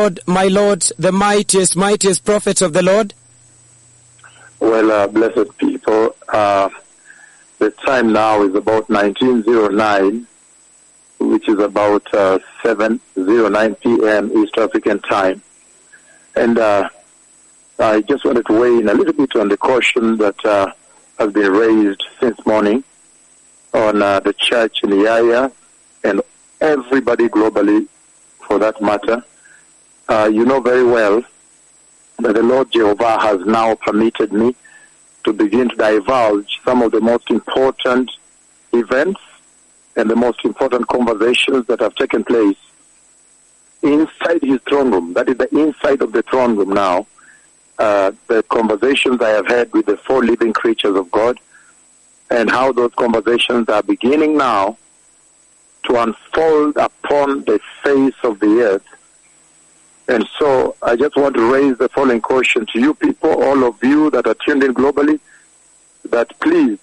Lord, my Lord, the mightiest, mightiest prophets of the Lord? Well, uh, blessed people, uh, the time now is about 1909, which is about uh, 7.09 p.m. East African time. And uh, I just wanted to weigh in a little bit on the caution that uh, has been raised since morning on uh, the church in Yaya and everybody globally for that matter. Uh, you know very well that the Lord Jehovah has now permitted me to begin to divulge some of the most important events and the most important conversations that have taken place inside his throne room. That is the inside of the throne room now. Uh, the conversations I have had with the four living creatures of God and how those conversations are beginning now to unfold upon the face of the earth. And so I just want to raise the following question to you people, all of you that are tuned in globally, that please,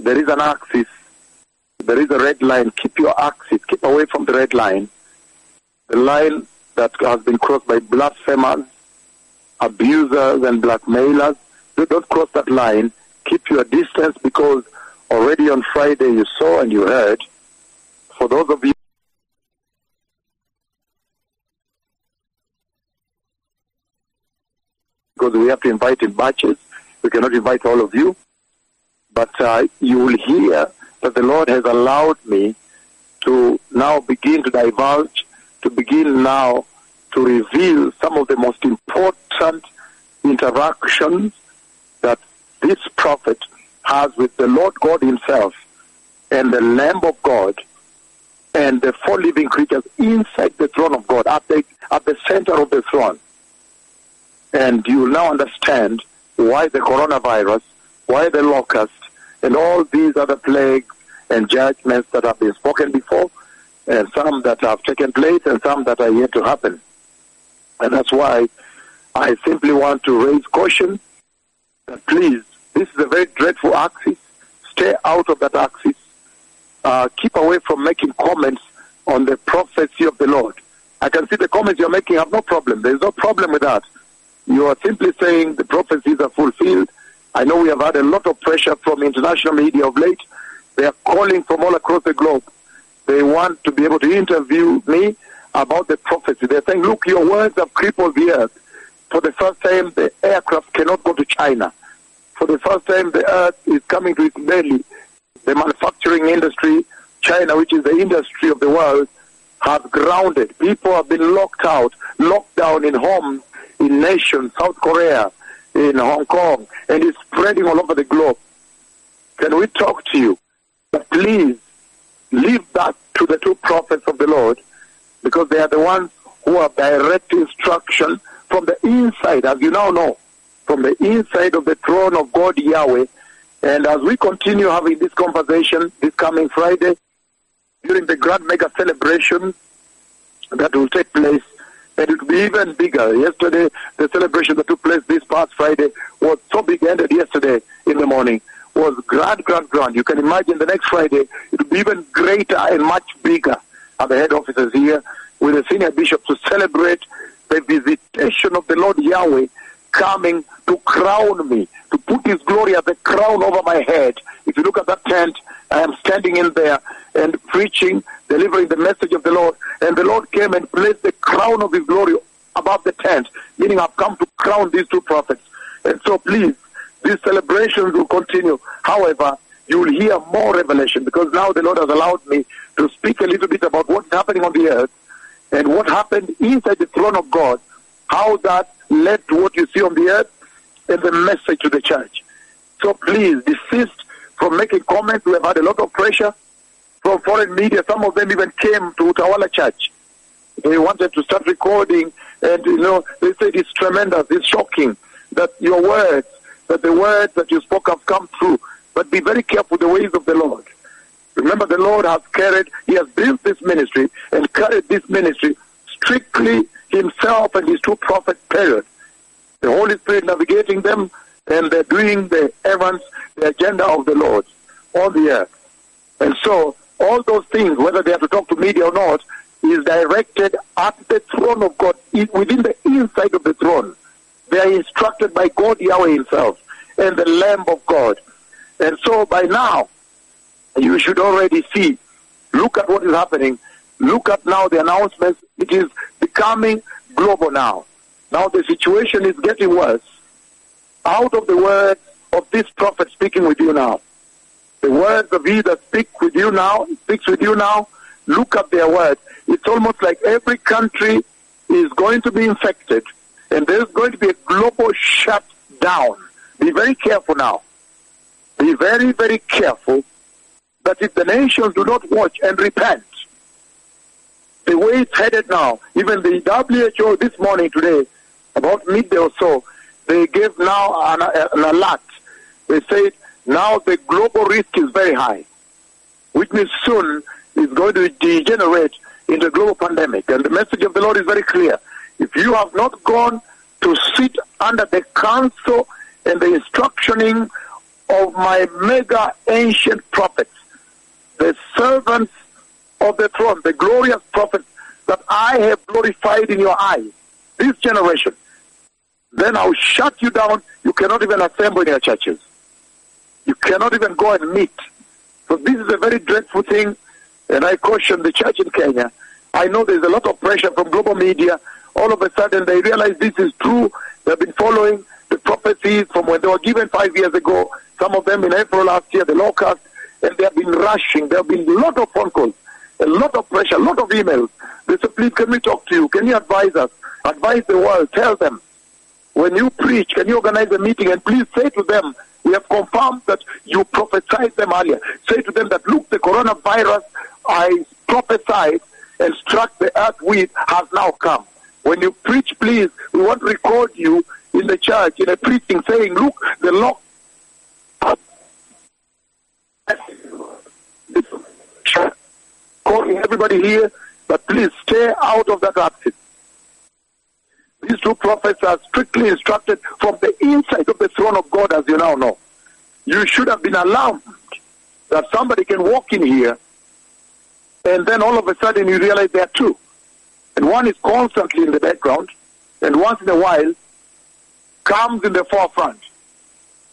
there is an axis, there is a red line. Keep your axis, keep away from the red line. The line that has been crossed by blasphemers, abusers, and blackmailers. Don't cross that line. Keep your distance because already on Friday you saw and you heard. For those of you because we have to invite in batches. We cannot invite all of you. But uh, you will hear that the Lord has allowed me to now begin to divulge, to begin now to reveal some of the most important interactions that this prophet has with the Lord God Himself and the Lamb of God and the four living creatures inside the throne of God, at the, at the center of the throne. And you will now understand why the coronavirus, why the locust, and all these other plagues and judgments that have been spoken before, and some that have taken place, and some that are yet to happen. And that's why I simply want to raise caution that please, this is a very dreadful axis. Stay out of that axis. Uh, keep away from making comments on the prophecy of the Lord. I can see the comments you're making have no problem. There's no problem with that. You are simply saying the prophecies are fulfilled. I know we have had a lot of pressure from international media of late. They are calling from all across the globe. They want to be able to interview me about the prophecy. They're saying, look, your words have crippled the earth. For the first time, the aircraft cannot go to China. For the first time, the earth is coming to its belly. The manufacturing industry, China, which is the industry of the world, has grounded. People have been locked out, locked down in homes, in nations, South Korea, in Hong Kong, and it's spreading all over the globe. Can we talk to you? But please, leave that to the two prophets of the Lord, because they are the ones who have direct instruction from the inside, as you now know, from the inside of the throne of God Yahweh. And as we continue having this conversation this coming Friday, during the grand mega celebration that will take place, and it will be even bigger. Yesterday, the celebration that took place this past Friday was so big, ended yesterday in the morning, was grand, grand, grand. You can imagine the next Friday, it will be even greater and much bigger at the head offices here with the senior bishop to celebrate the visitation of the Lord Yahweh coming to crown me, to put his glory as a crown over my head. If you look at that tent, I am standing in there and preaching, delivering the message of the Lord. And the Lord came and placed the crown of his glory above the tent, meaning I've come to crown these two prophets. And so please, these celebrations will continue. However, you will hear more revelation because now the Lord has allowed me to speak a little bit about what's happening on the earth and what happened inside the throne of God, how that led to what you see on the earth and the message to the church. So please desist from making comments. We have had a lot of pressure from foreign media. Some of them even came to Utawala Church. They wanted to start recording, and you know, they said it's tremendous, it's shocking that your words, that the words that you spoke have come true. But be very careful the ways of the Lord. Remember, the Lord has carried, He has built this ministry and carried this ministry strictly Himself and His two prophets, period. The Holy Spirit navigating them, and they're doing the errands, the agenda of the Lord on the earth. And so, all those things, whether they have to talk to media or not, is directed at the throne of God, within the inside of the throne. They are instructed by God Yahweh Himself and the Lamb of God. And so by now, you should already see. Look at what is happening. Look at now the announcements. It is becoming global now. Now the situation is getting worse. Out of the words of this prophet speaking with you now, the words of he that speaks with you now, speaks with you now, look at their words. It's almost like every country is going to be infected and there's going to be a global shutdown. Be very careful now. Be very, very careful that if the nations do not watch and repent, the way it's headed now, even the WHO this morning today, about midday or so, they gave now an, an alert. They said now the global risk is very high, which means soon it's going to degenerate into a global pandemic. And the message of the Lord is very clear. If you have not gone to sit under the counsel and the instructioning of my mega ancient prophets, the servants of the throne, the glorious prophets that I have glorified in your eyes, this generation, then I'll shut you down. You cannot even assemble in your churches. You cannot even go and meet. So this is a very dreadful thing, and I caution the church in Kenya. I know there's a lot of pressure from global media. All of a sudden, they realize this is true. They've been following the prophecies from when they were given five years ago. Some of them in April last year, the locust, and they have been rushing. There have been a lot of phone calls, a lot of pressure, a lot of emails. They said, please, can we talk to you? Can you advise us? Advise the world. Tell them. When you preach, can you organize a meeting and please say to them, we have confirmed that you prophesied them earlier. Say to them that, look, the coronavirus I prophesied and struck the earth with has now come. When you preach, please, we want to record you in the church, in a preaching, saying, look, the lock calling everybody here, but please stay out of that outfit. These two prophets are strictly instructed from the inside of the throne of God, as you now know. You should have been alarmed that somebody can walk in here and then all of a sudden you realize there are two. And one is constantly in the background, and once in a while comes in the forefront.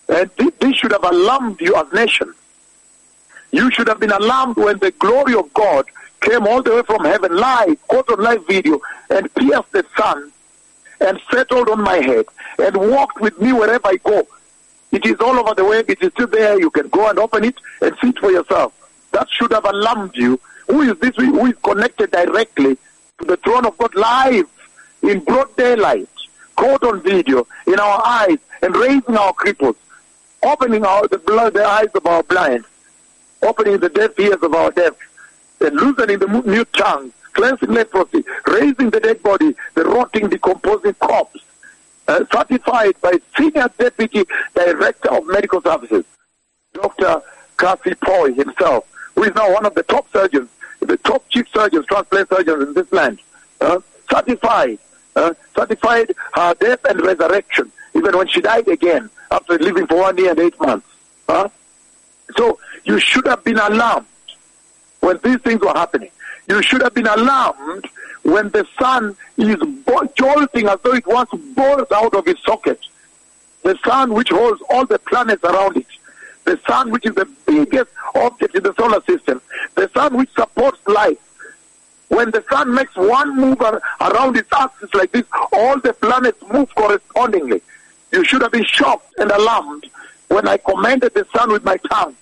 And thi- this should have alarmed you as nation. You should have been alarmed when the glory of God came all the way from heaven live, caught on live video, and pierced the sun and settled on my head and walked with me wherever I go. It is all over the web. It is still there. You can go and open it and see it for yourself. That should have alarmed you. Who is this who is connected directly to the throne of God live in broad daylight, caught on video in our eyes and raising our cripples, opening our, the, blood, the eyes of our blind, opening the deaf ears of our deaf, and loosening the mu- mute tongue, cleansing leprosy, raising the dead body, the rotting, decomposing corpse, uh, certified by Senior Deputy Director of Medical Services, Dr. Kathy Poy himself, who is now one of the top surgeons, the top chief surgeons, transplant surgeons in this land, uh, certified, uh, certified her death and resurrection, even when she died again after living for one year and eight months. Huh? So you should have been alarmed when these things were happening. You should have been alarmed when the sun is bo- jolting as though it wants to bolt out of its socket. The sun which holds all the planets around it. The sun which is the biggest object in the solar system. The sun which supports life. When the sun makes one move ar- around its axis like this, all the planets move correspondingly. You should have been shocked and alarmed when I commanded the sun with my tongue.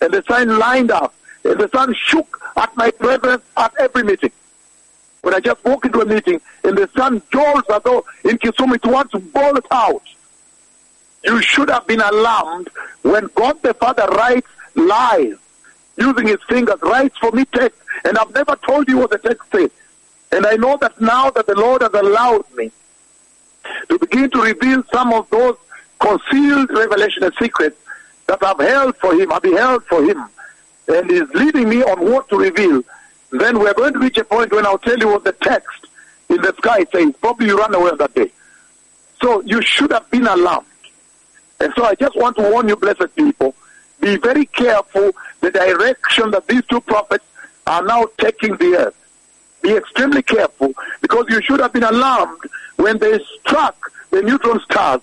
And the sun lined up. The sun shook at my presence at every meeting. When I just walk into a meeting and the sun jolts as though in Kisumu it wants to bolt out. You should have been alarmed when God the Father writes lies using his fingers, writes for me text, and I've never told you what the text says. And I know that now that the Lord has allowed me to begin to reveal some of those concealed revelation and secrets that I've held for him, I've beheld for him, and is leading me on what to reveal, then we're going to reach a point when I'll tell you what the text in the sky says. Probably you run away on that day. So you should have been alarmed. And so I just want to warn you, blessed people, be very careful the direction that these two prophets are now taking the earth. be extremely careful because you should have been alarmed when they struck the neutron stars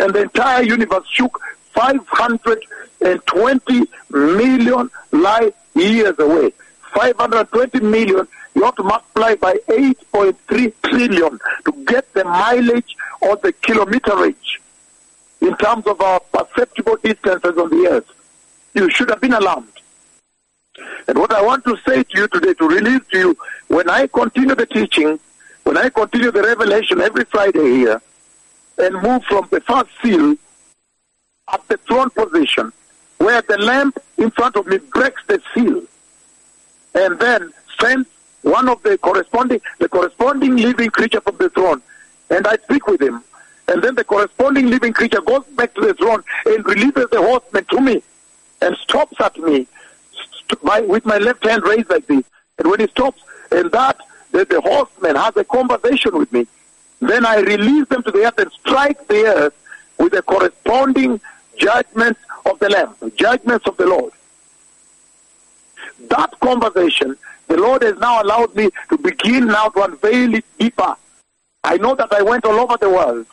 and the entire universe shook 520 million light years away. 520 million, you have to multiply by 8.3 trillion to get the mileage or the kilometerage in terms of our perceptible distances on the earth. You should have been alarmed. And what I want to say to you today, to release to you, when I continue the teaching, when I continue the revelation every Friday here, and move from the first seal at the throne position, where the lamb in front of me breaks the seal, and then sends one of the corresponding, the corresponding living creature from the throne, and I speak with him, and then the corresponding living creature goes back to the throne and releases the horseman to me, and stops at me, st- with my left hand raised like this, and when he stops, and that the, the horseman has a conversation with me, then I release them to the earth and strike the earth with the corresponding judgments of the Lamb, judgments of the Lord. That conversation, the Lord has now allowed me to begin now to unveil it deeper. I know that I went all over the world.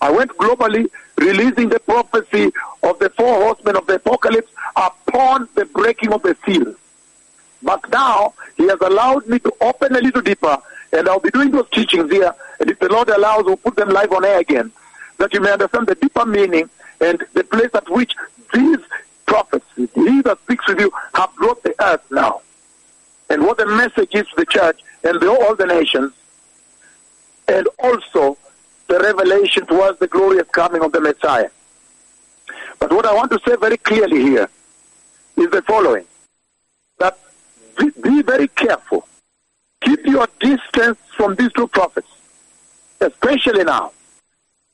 I went globally releasing the prophecy of the four horsemen of the apocalypse upon the breaking of the seal. But now he has allowed me to open a little deeper, and I'll be doing those teachings here. And if the Lord allows, we'll put them live on air again, that you may understand the deeper meaning and the place at which these prophets, he that speaks with you, have brought the earth now. And what the message is to the church and the, all the nations, and also the revelation towards the glorious coming of the Messiah. But what I want to say very clearly here is the following that be, be very careful. Keep your distance from these two prophets, especially now.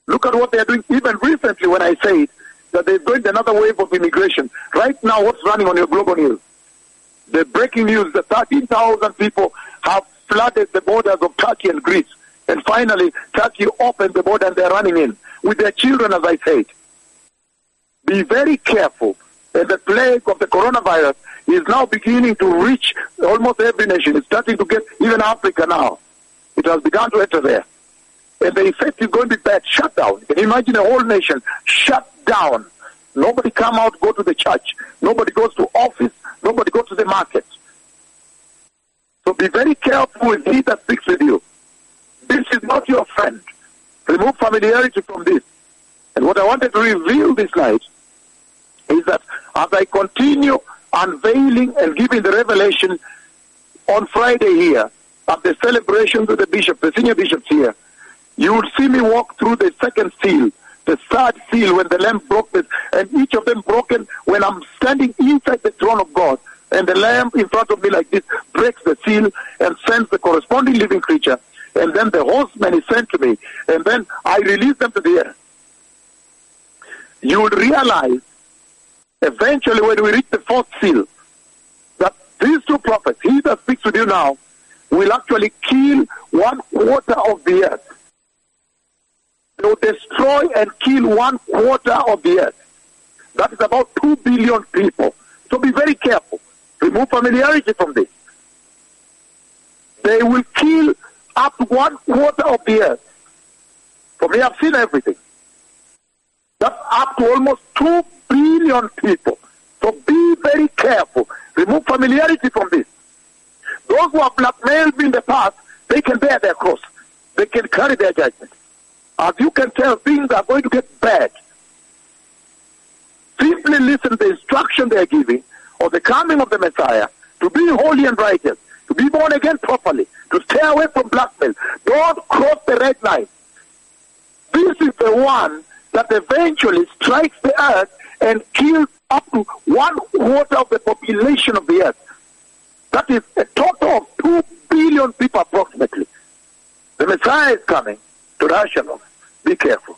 Look at what they are doing. Even recently, when I said that there's going another wave of immigration, right now, what's running on your global news? The breaking news that 13,000 people have flooded the borders of Turkey and Greece. And finally, Turkey opened the border and they're running in with their children, as I said. Be very careful. And the plague of the coronavirus is now beginning to reach almost every nation. It's starting to get even Africa now. It has begun to enter there. And the effect is going to be bad. Shut down. Can imagine a whole nation shut down? Nobody come out, go to the church. Nobody goes to office. Nobody goes to the market. So be very careful with he that speaks with you. This is not your friend. Remove familiarity from this. And what I wanted to reveal this night is that as I continue unveiling and giving the revelation on Friday here at the celebrations with the bishop, the senior bishops here, you would see me walk through the second seal, the third seal when the lamb broke this, and each of them broken when I'm standing inside the throne of God. And the lamb in front of me like this breaks the seal and sends the corresponding living creature. And then the horseman is sent to me. And then I release them to the earth. You will realize eventually when we reach the fourth seal that these two prophets, he that speaks with you now, will actually kill one quarter of the earth. Will destroy and kill one quarter of the earth. That is about two billion people. So be very careful. Remove familiarity from this. They will kill up to one quarter of the earth. For me, I've seen everything. That's up to almost two billion people. So be very careful. Remove familiarity from this. Those who have blackmailed me in the past, they can bear their cross. They can carry their judgment. As you can tell, things are going to get bad. Simply listen to the instruction they are giving of the coming of the Messiah to be holy and righteous, to be born again properly, to stay away from blackmail. Don't cross the red line. This is the one that eventually strikes the earth and kills up to one quarter of the population of the earth. That is a total of two billion people approximately. The Messiah is coming to Russia. Be careful.